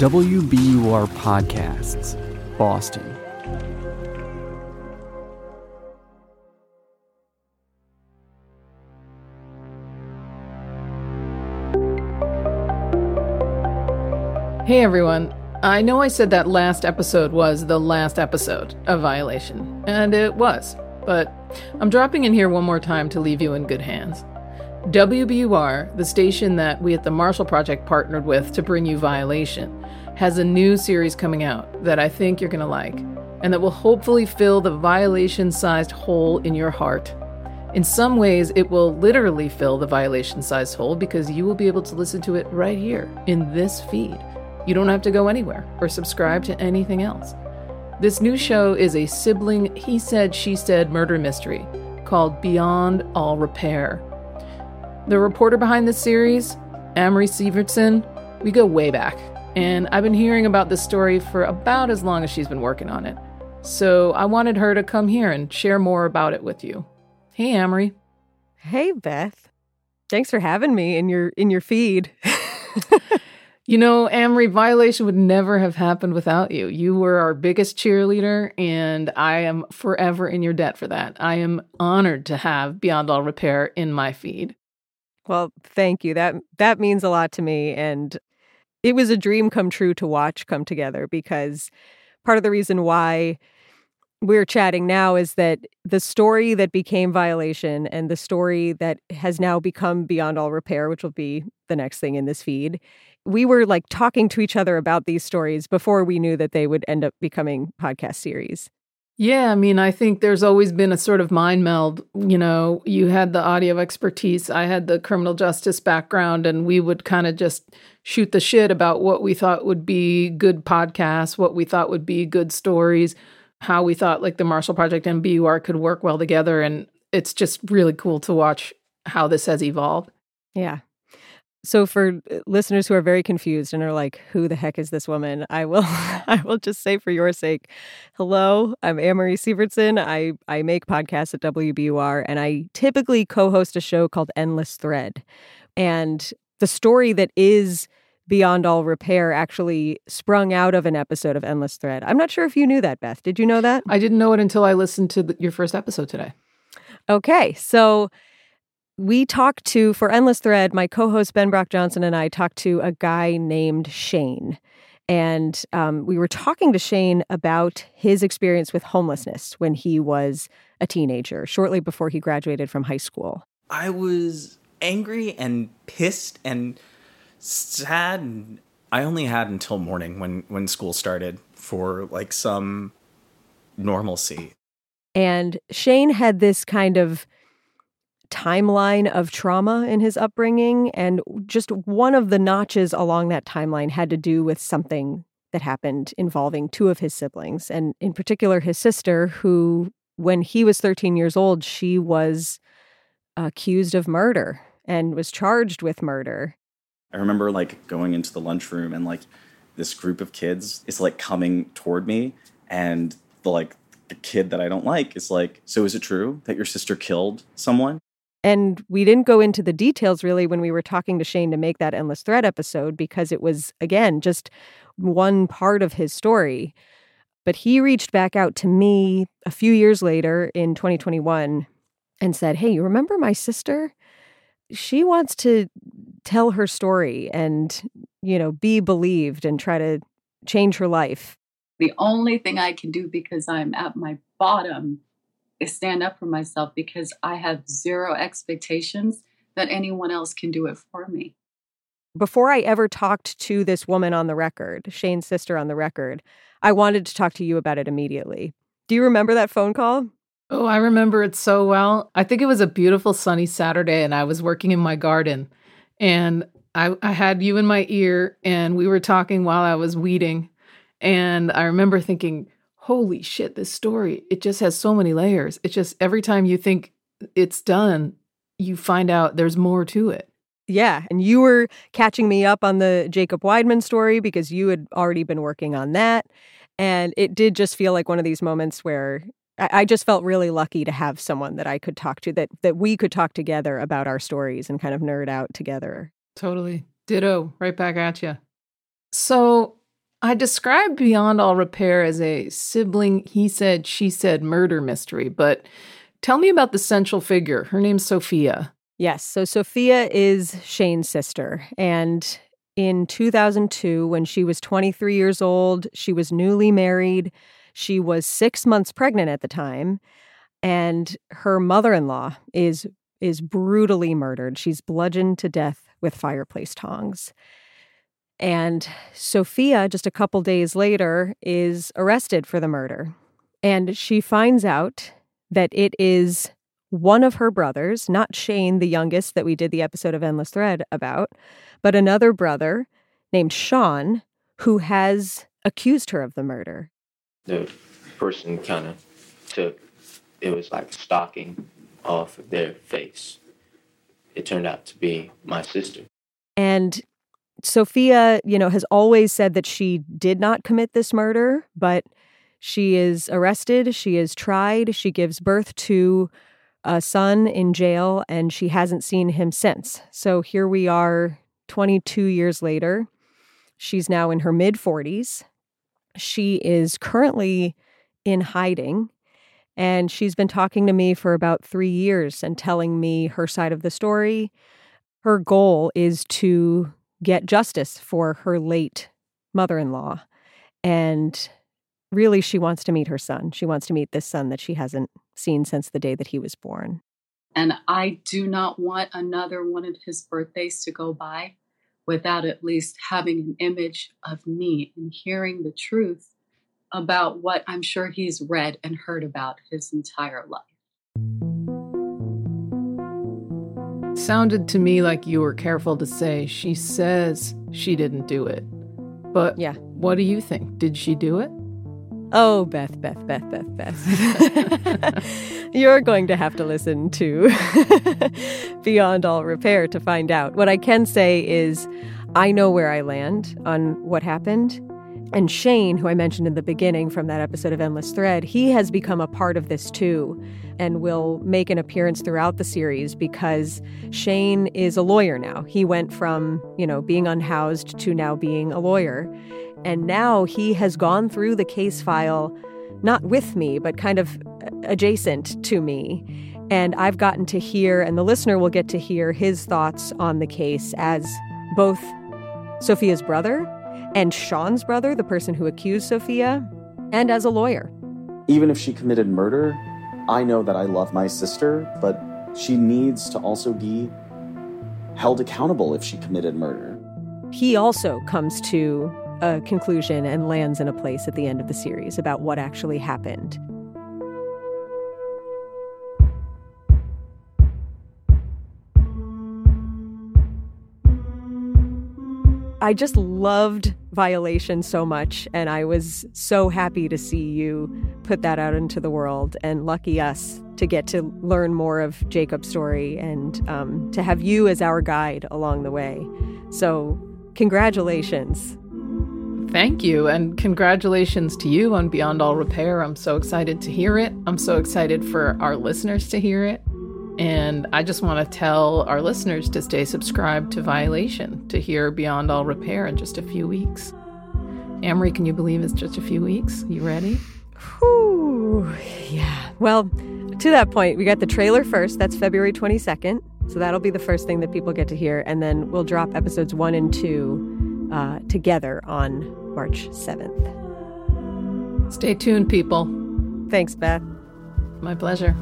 WBUR Podcasts, Boston. Hey everyone. I know I said that last episode was the last episode of Violation, and it was, but I'm dropping in here one more time to leave you in good hands. WBUR, the station that we at the Marshall Project partnered with to bring you Violation, has a new series coming out that I think you're going to like, and that will hopefully fill the violation sized hole in your heart. In some ways, it will literally fill the violation sized hole because you will be able to listen to it right here in this feed. You don't have to go anywhere or subscribe to anything else. This new show is a sibling he said, she said murder mystery called Beyond All Repair. The reporter behind this series, Amory Sivertson, we go way back, and I've been hearing about this story for about as long as she's been working on it. So I wanted her to come here and share more about it with you. Hey, Amory. Hey, Beth. Thanks for having me in your in your feed. You know, Amory, violation would never have happened without you. You were our biggest cheerleader, and I am forever in your debt for that. I am honored to have Beyond All Repair in my feed. Well, thank you. That that means a lot to me and it was a dream come true to watch come together because part of the reason why we're chatting now is that the story that became violation and the story that has now become beyond all repair which will be the next thing in this feed we were like talking to each other about these stories before we knew that they would end up becoming podcast series. Yeah, I mean, I think there's always been a sort of mind meld. You know, you had the audio expertise, I had the criminal justice background, and we would kind of just shoot the shit about what we thought would be good podcasts, what we thought would be good stories, how we thought like the Marshall Project and BUR could work well together. And it's just really cool to watch how this has evolved. Yeah, so for uh, listeners who are very confused and are like, "Who the heck is this woman?" I will, I will just say for your sake, hello. I'm Amory Sivertson. I I make podcasts at WBUR, and I typically co-host a show called Endless Thread. And the story that is Beyond All Repair actually sprung out of an episode of Endless Thread. I'm not sure if you knew that, Beth. Did you know that? I didn't know it until I listened to the, your first episode today. Okay, so we talked to, for Endless Thread, my co host Ben Brock Johnson and I talked to a guy named Shane. And um, we were talking to Shane about his experience with homelessness when he was a teenager, shortly before he graduated from high school. I was angry and pissed and sad. And I only had until morning when, when school started for like some normalcy. And Shane had this kind of timeline of trauma in his upbringing. And just one of the notches along that timeline had to do with something that happened involving two of his siblings, and in particular, his sister, who, when he was 13 years old, she was accused of murder and was charged with murder. I remember like going into the lunchroom and like this group of kids is like coming toward me and the like the kid that I don't like is like, "So is it true that your sister killed someone?" And we didn't go into the details really when we were talking to Shane to make that Endless Thread episode because it was, again, just one part of his story. But he reached back out to me a few years later in 2021 and said, Hey, you remember my sister? She wants to tell her story and, you know, be believed and try to change her life. The only thing I can do because I'm at my bottom stand up for myself because I have zero expectations that anyone else can do it for me. Before I ever talked to this woman on the record, Shane's sister on the record, I wanted to talk to you about it immediately. Do you remember that phone call? Oh, I remember it so well. I think it was a beautiful sunny Saturday, and I was working in my garden. And I, I had you in my ear, and we were talking while I was weeding. And I remember thinking, holy shit, this story, it just has so many layers. It's just every time you think it's done, you find out there's more to it. Yeah. And you were catching me up on the Jacob Wideman story because you had already been working on that. And it did just feel like one of these moments where I, just felt really lucky to have someone that I could talk to, that that we could talk together about our stories and kind of nerd out together. Totally. Ditto. Right back at you. So I described Beyond All Repair as a sibling he said, she said murder mystery, but tell me about the central figure. Her name's Sophia. Yes. So Sophia is Shane's sister. And in 2002, when she was 23 years old, she was newly married. She was six months pregnant at the time. And her mother in law is, is brutally murdered. She's bludgeoned to death with fireplace tongs. And Sophia, just a couple days later, is arrested for the murder. And she finds out that it is one of her brothers, not Shane, the youngest that we did the episode of Endless Thread about, but another brother named Sean, who has accused her of the murder. The person kind of took, it was like stocking off of their face. It turned out to be my sister. And Sophia, you know, has always said that she did not commit this murder, but she is arrested, she is tried, she gives birth to a son in jail, and she hasn't seen him since. So here we are 22 years later. She's now in her mid 40s. She is currently in hiding, and she's been talking to me for about three years and telling me her side of the story. Her goal is to get justice for her late mother in law. And really, she wants to meet her son. She wants to meet this son that she hasn't seen since the day that he was born. And I do not want another one of his birthdays to go by without at least having an image of me and hearing the truth about what I'm sure he's read and heard about his entire life. Sounded to me like you were careful to say she says she didn't do it. But Yeah. what do you think? Did she do it? Oh, Beth, Beth, Beth, Beth, Beth. You're going to have to listen to Beyond All Repair to find out. What I can say is, I know where I land on what happened. And Shane, who I mentioned in the beginning from that episode of Endless Thread, he has become a part of this too and will make an appearance throughout the series because Shane is a lawyer now. He went from, you know, being unhoused to now being a lawyer. And now he has gone through the case file, not with me, but kind of adjacent to me. And I've gotten to hear, and the listener will get to hear his thoughts on the case as both Sophia's brother and Sean's brother, the person who accused Sophia, and as a lawyer. Even if she committed murder, I know that I love my sister, but she needs to also be held accountable if she committed murder. He also comes to a conclusion and lands in a place at the end of the series about what actually happened. I just loved Violation so much, and I was so happy to see you put that out into the world. And lucky us to get to learn more of Jacob's story and um, to have you as our guide along the way. So, congratulations. Thank you, and congratulations to you on Beyond All Repair. I'm so excited to hear it. I'm so excited for our listeners to hear it. And I just want to tell our listeners to stay subscribed to Violation to hear Beyond All Repair in just a few weeks. Amory, can you believe it's just a few weeks? You ready? Whew. Yeah. Well, to that point, we got the trailer first. That's February 22nd. So that'll be the first thing that people get to hear. And then we'll drop episodes one and two uh, together on March 7th. Stay tuned, people. Thanks, Beth. My pleasure.